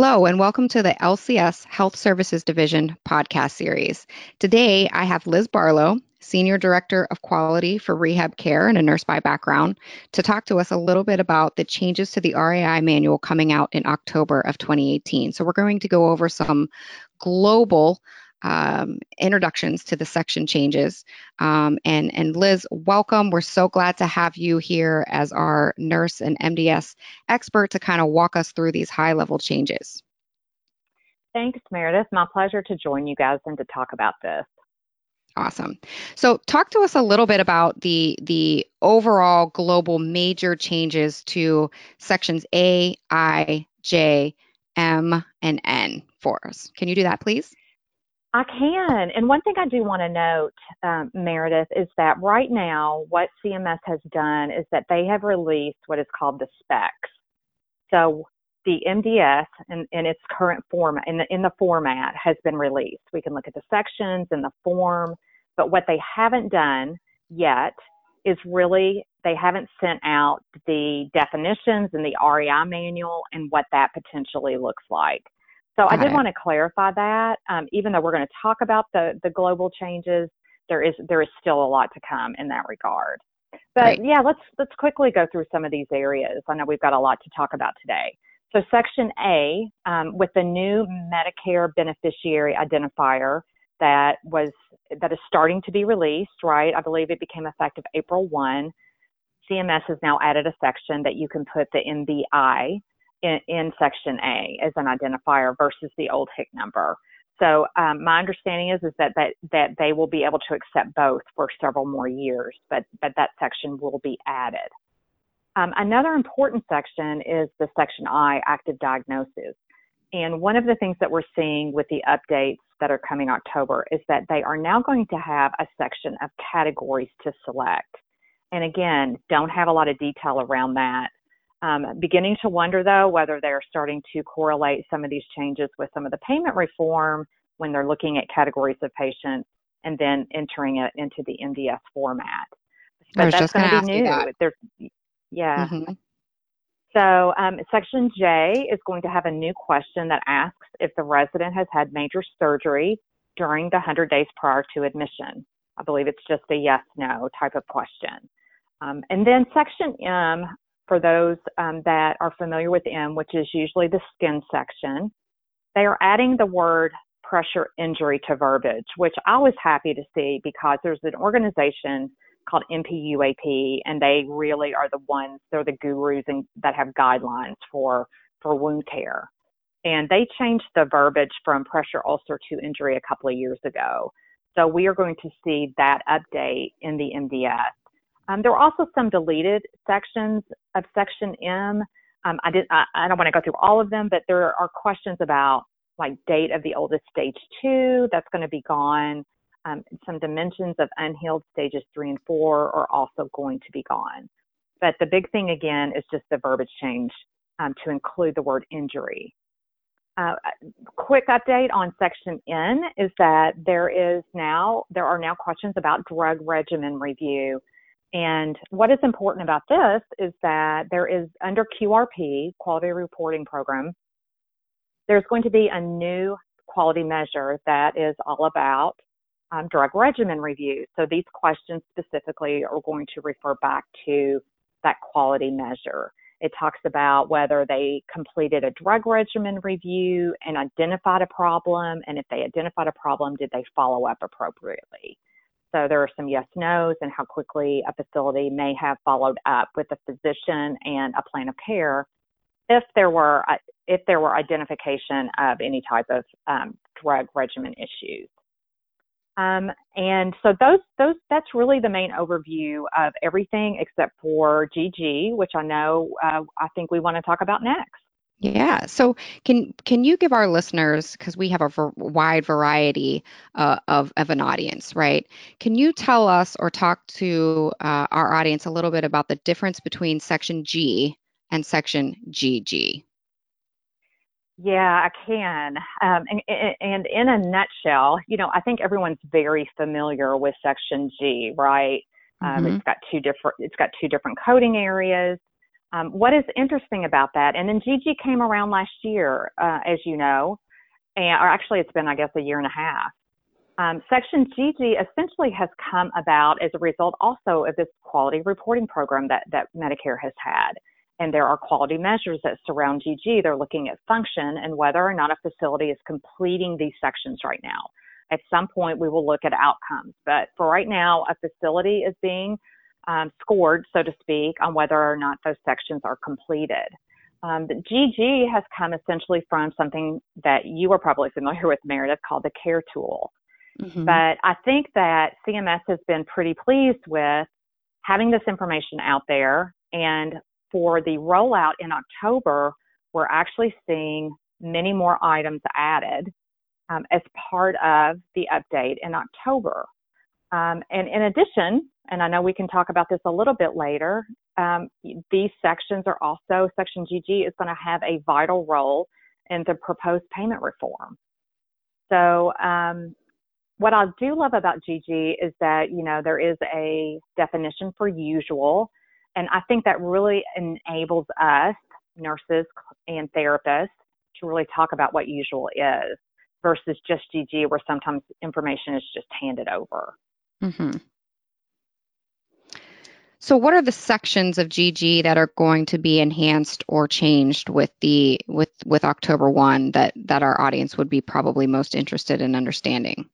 Hello, and welcome to the LCS Health Services Division podcast series. Today, I have Liz Barlow, Senior Director of Quality for Rehab Care and a nurse by background, to talk to us a little bit about the changes to the RAI manual coming out in October of 2018. So, we're going to go over some global um, introductions to the section changes. Um, and, and Liz, welcome. We're so glad to have you here as our nurse and MDS expert to kind of walk us through these high level changes. Thanks, Meredith. My pleasure to join you guys and to talk about this. Awesome. So, talk to us a little bit about the the overall global major changes to sections A, I, J, M, and N for us. Can you do that, please? I can. And one thing I do want to note, um, Meredith, is that right now, what CMS has done is that they have released what is called the specs. So the MDS in, in its current format, in the, in the format, has been released. We can look at the sections and the form, but what they haven't done yet is really they haven't sent out the definitions and the RAI manual and what that potentially looks like. So Got I did it. want to clarify that. Um, even though we're going to talk about the the global changes, there is there is still a lot to come in that regard. But right. yeah, let's let's quickly go through some of these areas. I know we've got a lot to talk about today. So Section A, um, with the new Medicare beneficiary identifier that was that is starting to be released, right? I believe it became effective April 1. CMS has now added a section that you can put the MBI in, in Section A as an identifier versus the old HIC number. So um, my understanding is is that, that that they will be able to accept both for several more years, but but that section will be added. Um, another important section is the section I, active diagnosis. And one of the things that we're seeing with the updates that are coming October is that they are now going to have a section of categories to select. And again, don't have a lot of detail around that. Um, beginning to wonder, though, whether they're starting to correlate some of these changes with some of the payment reform when they're looking at categories of patients and then entering it into the MDS format. But that's going to be new. There's, yeah. Mm-hmm. So, um, Section J is going to have a new question that asks if the resident has had major surgery during the 100 days prior to admission. I believe it's just a yes no type of question. Um, and then Section M for those um, that are familiar with M, which is usually the skin section, they are adding the word pressure injury to verbiage, which I was happy to see because there's an organization called NPUAP, and they really are the ones, they're the gurus and, that have guidelines for, for wound care. And they changed the verbiage from pressure ulcer to injury a couple of years ago. So we are going to see that update in the MDS. Um, there were also some deleted sections of Section M. Um, I, did, I, I don't want to go through all of them, but there are questions about like date of the oldest stage two, that's going to be gone. Um, some dimensions of unhealed stages three and four are also going to be gone. But the big thing again is just the verbiage change um, to include the word injury. Uh, quick update on section N is that there is now there are now questions about drug regimen review and what is important about this is that there is under QRP, Quality Reporting Program, there's going to be a new quality measure that is all about um, drug regimen review. So these questions specifically are going to refer back to that quality measure. It talks about whether they completed a drug regimen review and identified a problem, and if they identified a problem, did they follow up appropriately? So there are some yes nos and how quickly a facility may have followed up with a physician and a plan of care if there were uh, if there were identification of any type of um, drug regimen issues. Um, and so those those that's really the main overview of everything except for GG, which I know uh, I think we want to talk about next. Yeah. So can can you give our listeners, because we have a wide variety uh, of of an audience, right? Can you tell us or talk to uh, our audience a little bit about the difference between Section G and Section GG? Yeah, I can. Um, and, and in a nutshell, you know, I think everyone's very familiar with Section G, right? Um, mm-hmm. It's got two different. It's got two different coding areas. Um, what is interesting about that, and then GG came around last year, uh, as you know, and, or actually it's been, I guess, a year and a half. Um, Section GG essentially has come about as a result also of this quality reporting program that, that Medicare has had. And there are quality measures that surround GG. They're looking at function and whether or not a facility is completing these sections right now. At some point, we will look at outcomes. But for right now, a facility is being um, scored, so to speak, on whether or not those sections are completed. Um, the GG has come essentially from something that you are probably familiar with, Meredith, called the CARE tool. Mm-hmm. But I think that CMS has been pretty pleased with having this information out there. And for the rollout in October, we're actually seeing many more items added um, as part of the update in October. Um, and in addition, and I know we can talk about this a little bit later, um, these sections are also, Section GG is going to have a vital role in the proposed payment reform. So, um, what I do love about GG is that, you know, there is a definition for usual. And I think that really enables us, nurses and therapists, to really talk about what usual is versus just GG, where sometimes information is just handed over. Mm-hmm. So, what are the sections of GG that are going to be enhanced or changed with the with with October one that that our audience would be probably most interested in understanding?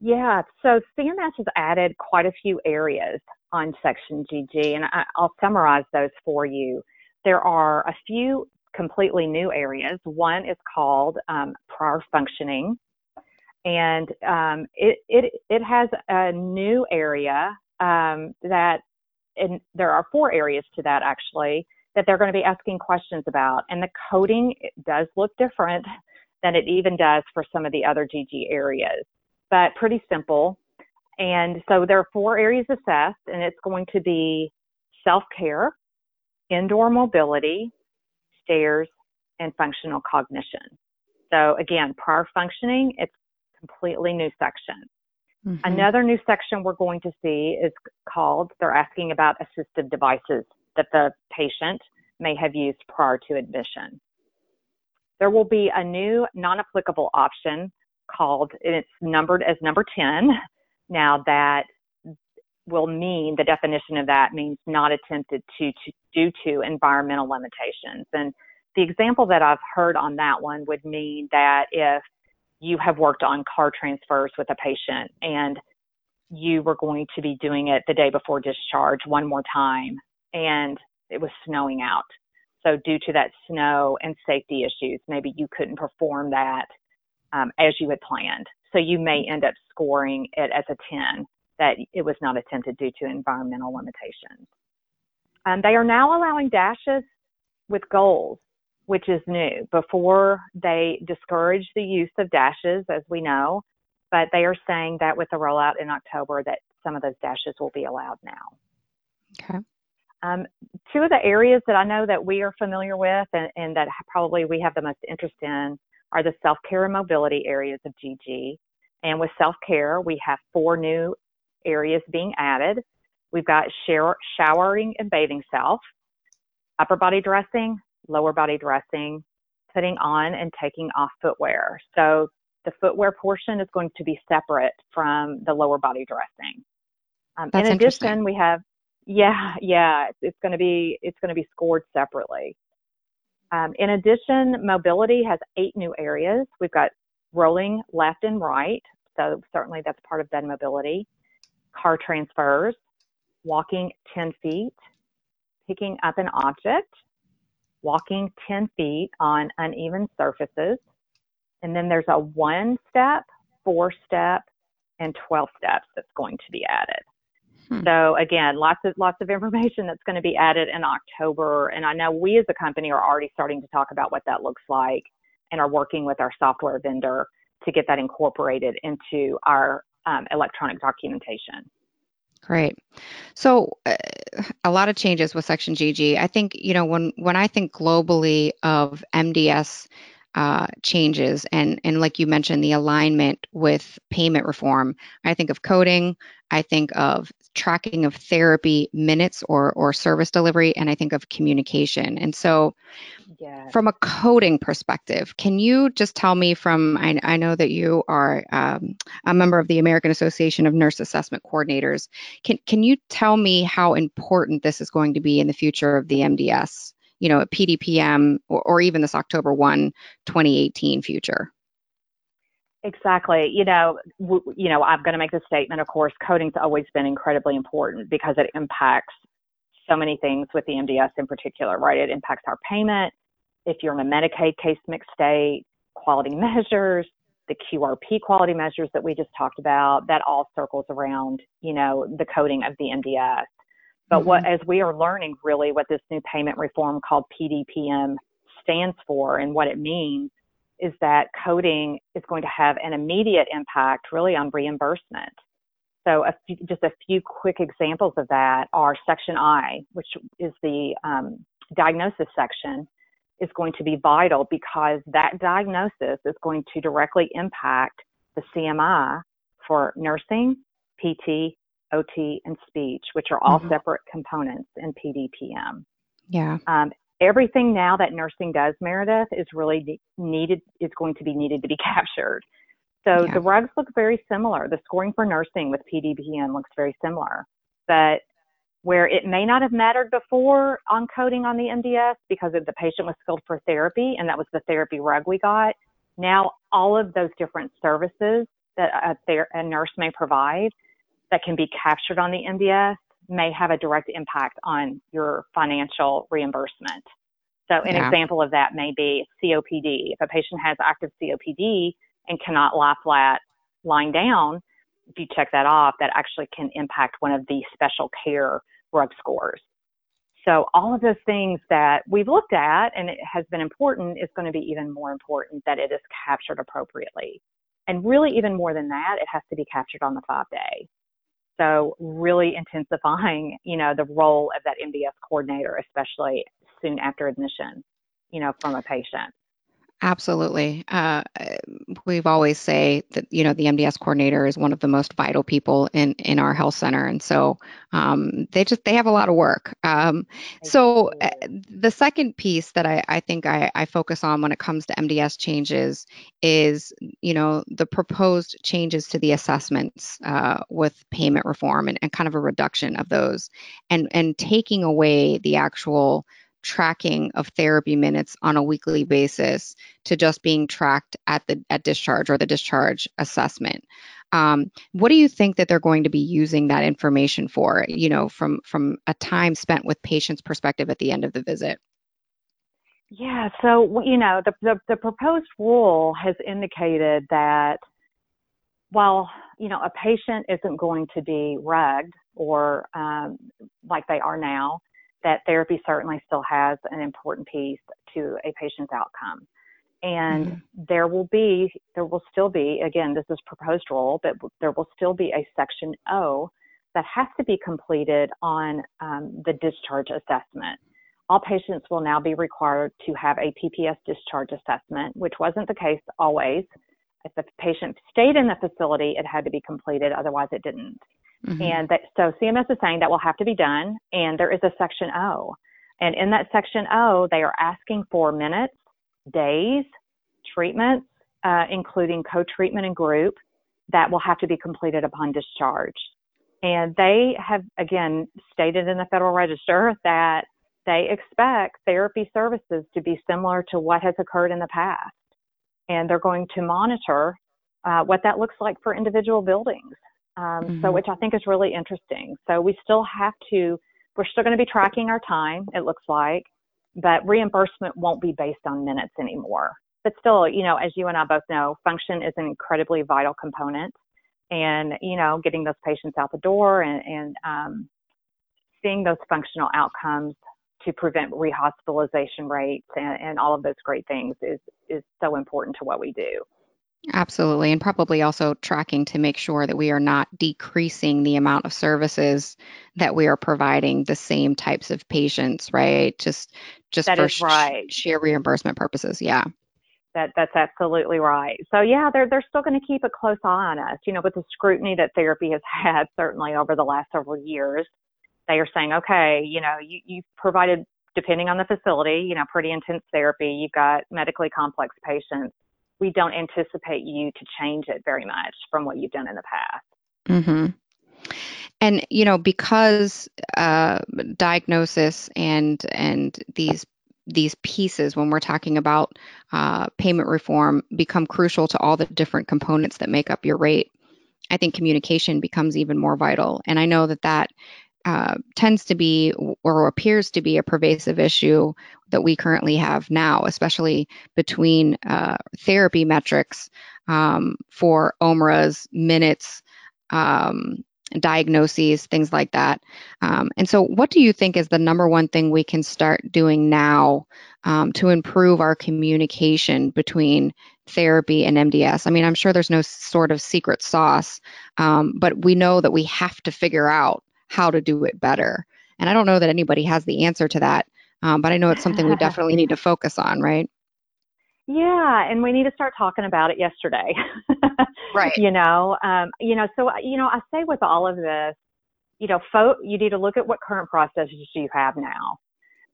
Yeah, so CMS has added quite a few areas on Section GG, and I, will summarize those for you. There are a few completely new areas. One is called um, prior functioning, and um, it, it, it has a new area um, that, and there are four areas to that actually, that they're going to be asking questions about. And the coding does look different than it even does for some of the other GG areas, but pretty simple. And so there are four areas assessed, and it's going to be self care, indoor mobility, stairs, and functional cognition. So again, prior functioning, it's completely new section. Mm-hmm. Another new section we're going to see is called, they're asking about assistive devices that the patient may have used prior to admission. There will be a new non applicable option called, and it's numbered as number 10. Now, that will mean the definition of that means not attempted to, to due to environmental limitations. And the example that I've heard on that one would mean that if you have worked on car transfers with a patient and you were going to be doing it the day before discharge one more time and it was snowing out. So due to that snow and safety issues, maybe you couldn't perform that um, as you had planned. So you may end up scoring it as a 10 that it was not attempted due to environmental limitations. Um, they are now allowing dashes with goals which is new. Before they discourage the use of dashes, as we know, but they are saying that with the rollout in October that some of those dashes will be allowed now. Okay. Um, two of the areas that I know that we are familiar with and, and that probably we have the most interest in are the self-care and mobility areas of GG. And with self-care, we have four new areas being added. We've got shower, showering and bathing self, upper body dressing, lower body dressing, putting on and taking off footwear. So the footwear portion is going to be separate from the lower body dressing. Um, in addition, we have yeah, yeah, it's going to be it's going to be scored separately. Um, in addition, mobility has eight new areas. We've got rolling left and right, so certainly that's part of bed mobility. Car transfers, walking 10 feet, picking up an object, walking 10 feet on uneven surfaces. And then there's a one step, four step, and 12 steps that's going to be added. Hmm. So again, lots of lots of information that's going to be added in October. And I know we as a company are already starting to talk about what that looks like and are working with our software vendor to get that incorporated into our um, electronic documentation. Great. So uh, a lot of changes with Section GG. I think you know when when I think globally of MDS uh, changes and and like you mentioned the alignment with payment reform, I think of coding. I think of tracking of therapy minutes or or service delivery, and I think of communication. And so, yes. from a coding perspective, can you just tell me from I, I know that you are um, a member of the American Association of Nurse Assessment Coordinators. Can can you tell me how important this is going to be in the future of the MDS? You know, at PDPM or, or even this October 1, 2018 future. Exactly. You know, w- you know, I'm going to make the statement. Of course, coding's always been incredibly important because it impacts so many things with the MDS in particular, right? It impacts our payment. If you're in a Medicaid case mix state, quality measures, the QRP quality measures that we just talked about, that all circles around, you know, the coding of the MDS. But mm-hmm. what, as we are learning really what this new payment reform called PDPM stands for and what it means, is that coding is going to have an immediate impact really on reimbursement. So a few, just a few quick examples of that are Section I, which is the um, diagnosis section, is going to be vital because that diagnosis is going to directly impact the CMI for nursing, PT, OT, and speech, which are all mm-hmm. separate components in PDPM. Yeah. Um, everything now that nursing does, Meredith, is really needed, is going to be needed to be captured. So yeah. the RUGs look very similar. The scoring for nursing with PDPM looks very similar. But where it may not have mattered before on coding on the MDS because if the patient was skilled for therapy and that was the therapy RUG we got, now all of those different services that a, ther- a nurse may provide that can be captured on the MDS may have a direct impact on your financial reimbursement. So, an yeah. example of that may be COPD. If a patient has active COPD and cannot lie flat lying down, if you check that off, that actually can impact one of the special care RUG scores. So, all of those things that we've looked at and it has been important is going to be even more important that it is captured appropriately. And really, even more than that, it has to be captured on the five day. So really intensifying, you know, the role of that MDS coordinator, especially soon after admission, you know, from a patient. Absolutely. Uh, we've always say that you know the MDS coordinator is one of the most vital people in in our health center, and so um, they just they have a lot of work. Um, so uh, the second piece that I, I think I, I focus on when it comes to MDS changes is you know the proposed changes to the assessments uh, with payment reform and, and kind of a reduction of those, and and taking away the actual tracking of therapy minutes on a weekly basis to just being tracked at the at discharge or the discharge assessment. Um, what do you think that they're going to be using that information for? You know, from from a time spent with patients' perspective at the end of the visit. Yeah, so you know, the, the, the proposed rule has indicated that while you know a patient isn't going to be rugged or um, like they are now, that therapy certainly still has an important piece to a patient's outcome. And mm-hmm. there will be, there will still be, again, this is proposed rule, but there will still be a section O that has to be completed on um, the discharge assessment. All patients will now be required to have a PPS discharge assessment, which wasn't the case always. If the patient stayed in the facility, it had to be completed, otherwise, it didn't. Mm-hmm. And that, so CMS is saying that will have to be done, and there is a section O. And in that section O, they are asking for minutes, days, treatments, uh, including co treatment and group, that will have to be completed upon discharge. And they have, again, stated in the Federal Register that they expect therapy services to be similar to what has occurred in the past. And they're going to monitor uh, what that looks like for individual buildings. Um, mm-hmm. So, which I think is really interesting. So, we still have to, we're still going to be tracking our time, it looks like, but reimbursement won't be based on minutes anymore. But still, you know, as you and I both know, function is an incredibly vital component. And, you know, getting those patients out the door and, and um, seeing those functional outcomes to prevent rehospitalization rates and, and all of those great things is, is so important to what we do. Absolutely. And probably also tracking to make sure that we are not decreasing the amount of services that we are providing the same types of patients, right? Just just that for right. sheer reimbursement purposes. Yeah. That that's absolutely right. So yeah, they're they're still going to keep a close eye on us. You know, with the scrutiny that therapy has had certainly over the last several years, they are saying, okay, you know, you you've provided depending on the facility, you know, pretty intense therapy. You've got medically complex patients. We don't anticipate you to change it very much from what you've done in the past. Mm-hmm. And you know, because uh, diagnosis and and these these pieces when we're talking about uh, payment reform become crucial to all the different components that make up your rate. I think communication becomes even more vital, and I know that that uh, tends to be or appears to be a pervasive issue that we currently have now, especially between uh, therapy metrics um, for OMRAs, minutes, um, diagnoses, things like that. Um, and so, what do you think is the number one thing we can start doing now um, to improve our communication between therapy and MDS? I mean, I'm sure there's no sort of secret sauce, um, but we know that we have to figure out how to do it better. And I don't know that anybody has the answer to that, um, but I know it's something we definitely need to focus on, right? Yeah, and we need to start talking about it yesterday. right. You know, um, you know, so you know, I say with all of this, you know, fo- you need to look at what current processes you have now.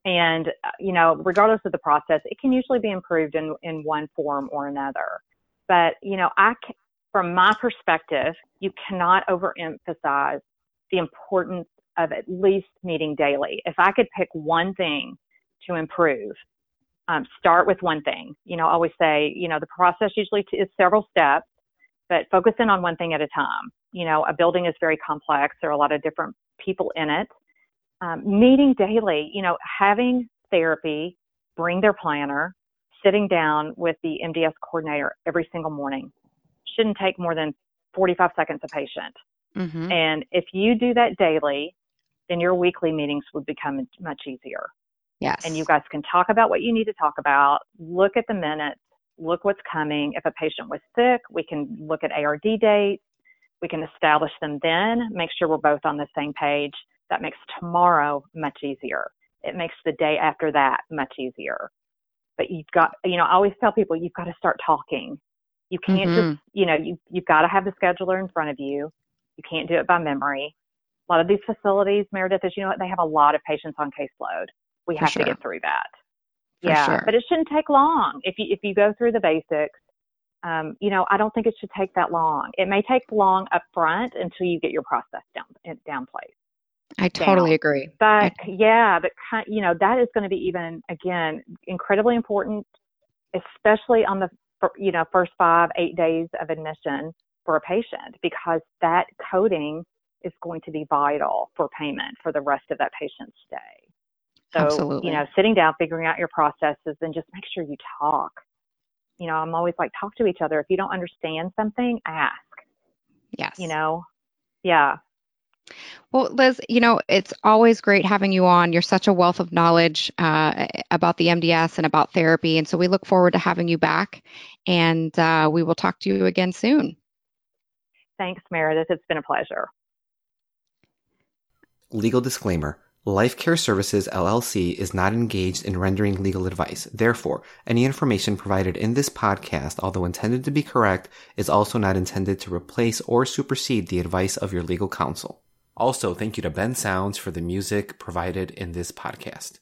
And uh, you know, regardless of the process, it can usually be improved in in one form or another. But you know, I can, from my perspective, you cannot overemphasize the importance of at least meeting daily. If I could pick one thing to improve, um, start with one thing. You know, I always say, you know, the process usually is several steps, but focus in on one thing at a time. You know, a building is very complex. There are a lot of different people in it. Um, meeting daily, you know, having therapy, bring their planner, sitting down with the MDS coordinator every single morning shouldn't take more than 45 seconds a patient. Mm-hmm. And if you do that daily, then your weekly meetings would become much easier. Yes. And you guys can talk about what you need to talk about, look at the minutes, look what's coming. If a patient was sick, we can look at ARD dates. We can establish them then, make sure we're both on the same page. That makes tomorrow much easier. It makes the day after that much easier. But you've got, you know, I always tell people you've got to start talking. You can't mm-hmm. just, you know, you, you've got to have the scheduler in front of you. You can't do it by memory. A lot of these facilities, Meredith, as you know, what, they have a lot of patients on caseload we have sure. to get through that. For yeah, sure. but it shouldn't take long. If you if you go through the basics, um, you know, I don't think it should take that long. It may take long up front until you get your process down down place. I totally down. agree. But I, yeah, but you know that is going to be even again incredibly important, especially on the you know first five eight days of admission for a patient because that coding is going to be vital for payment for the rest of that patient's stay. So, Absolutely. you know, sitting down, figuring out your processes, and just make sure you talk. You know, I'm always like, talk to each other. If you don't understand something, ask. Yes. You know, yeah. Well, Liz, you know, it's always great having you on. You're such a wealth of knowledge uh, about the MDS and about therapy. And so we look forward to having you back. And uh, we will talk to you again soon. Thanks, Meredith. It's been a pleasure. Legal disclaimer Life Care Services LLC is not engaged in rendering legal advice. Therefore, any information provided in this podcast, although intended to be correct, is also not intended to replace or supersede the advice of your legal counsel. Also, thank you to Ben Sounds for the music provided in this podcast.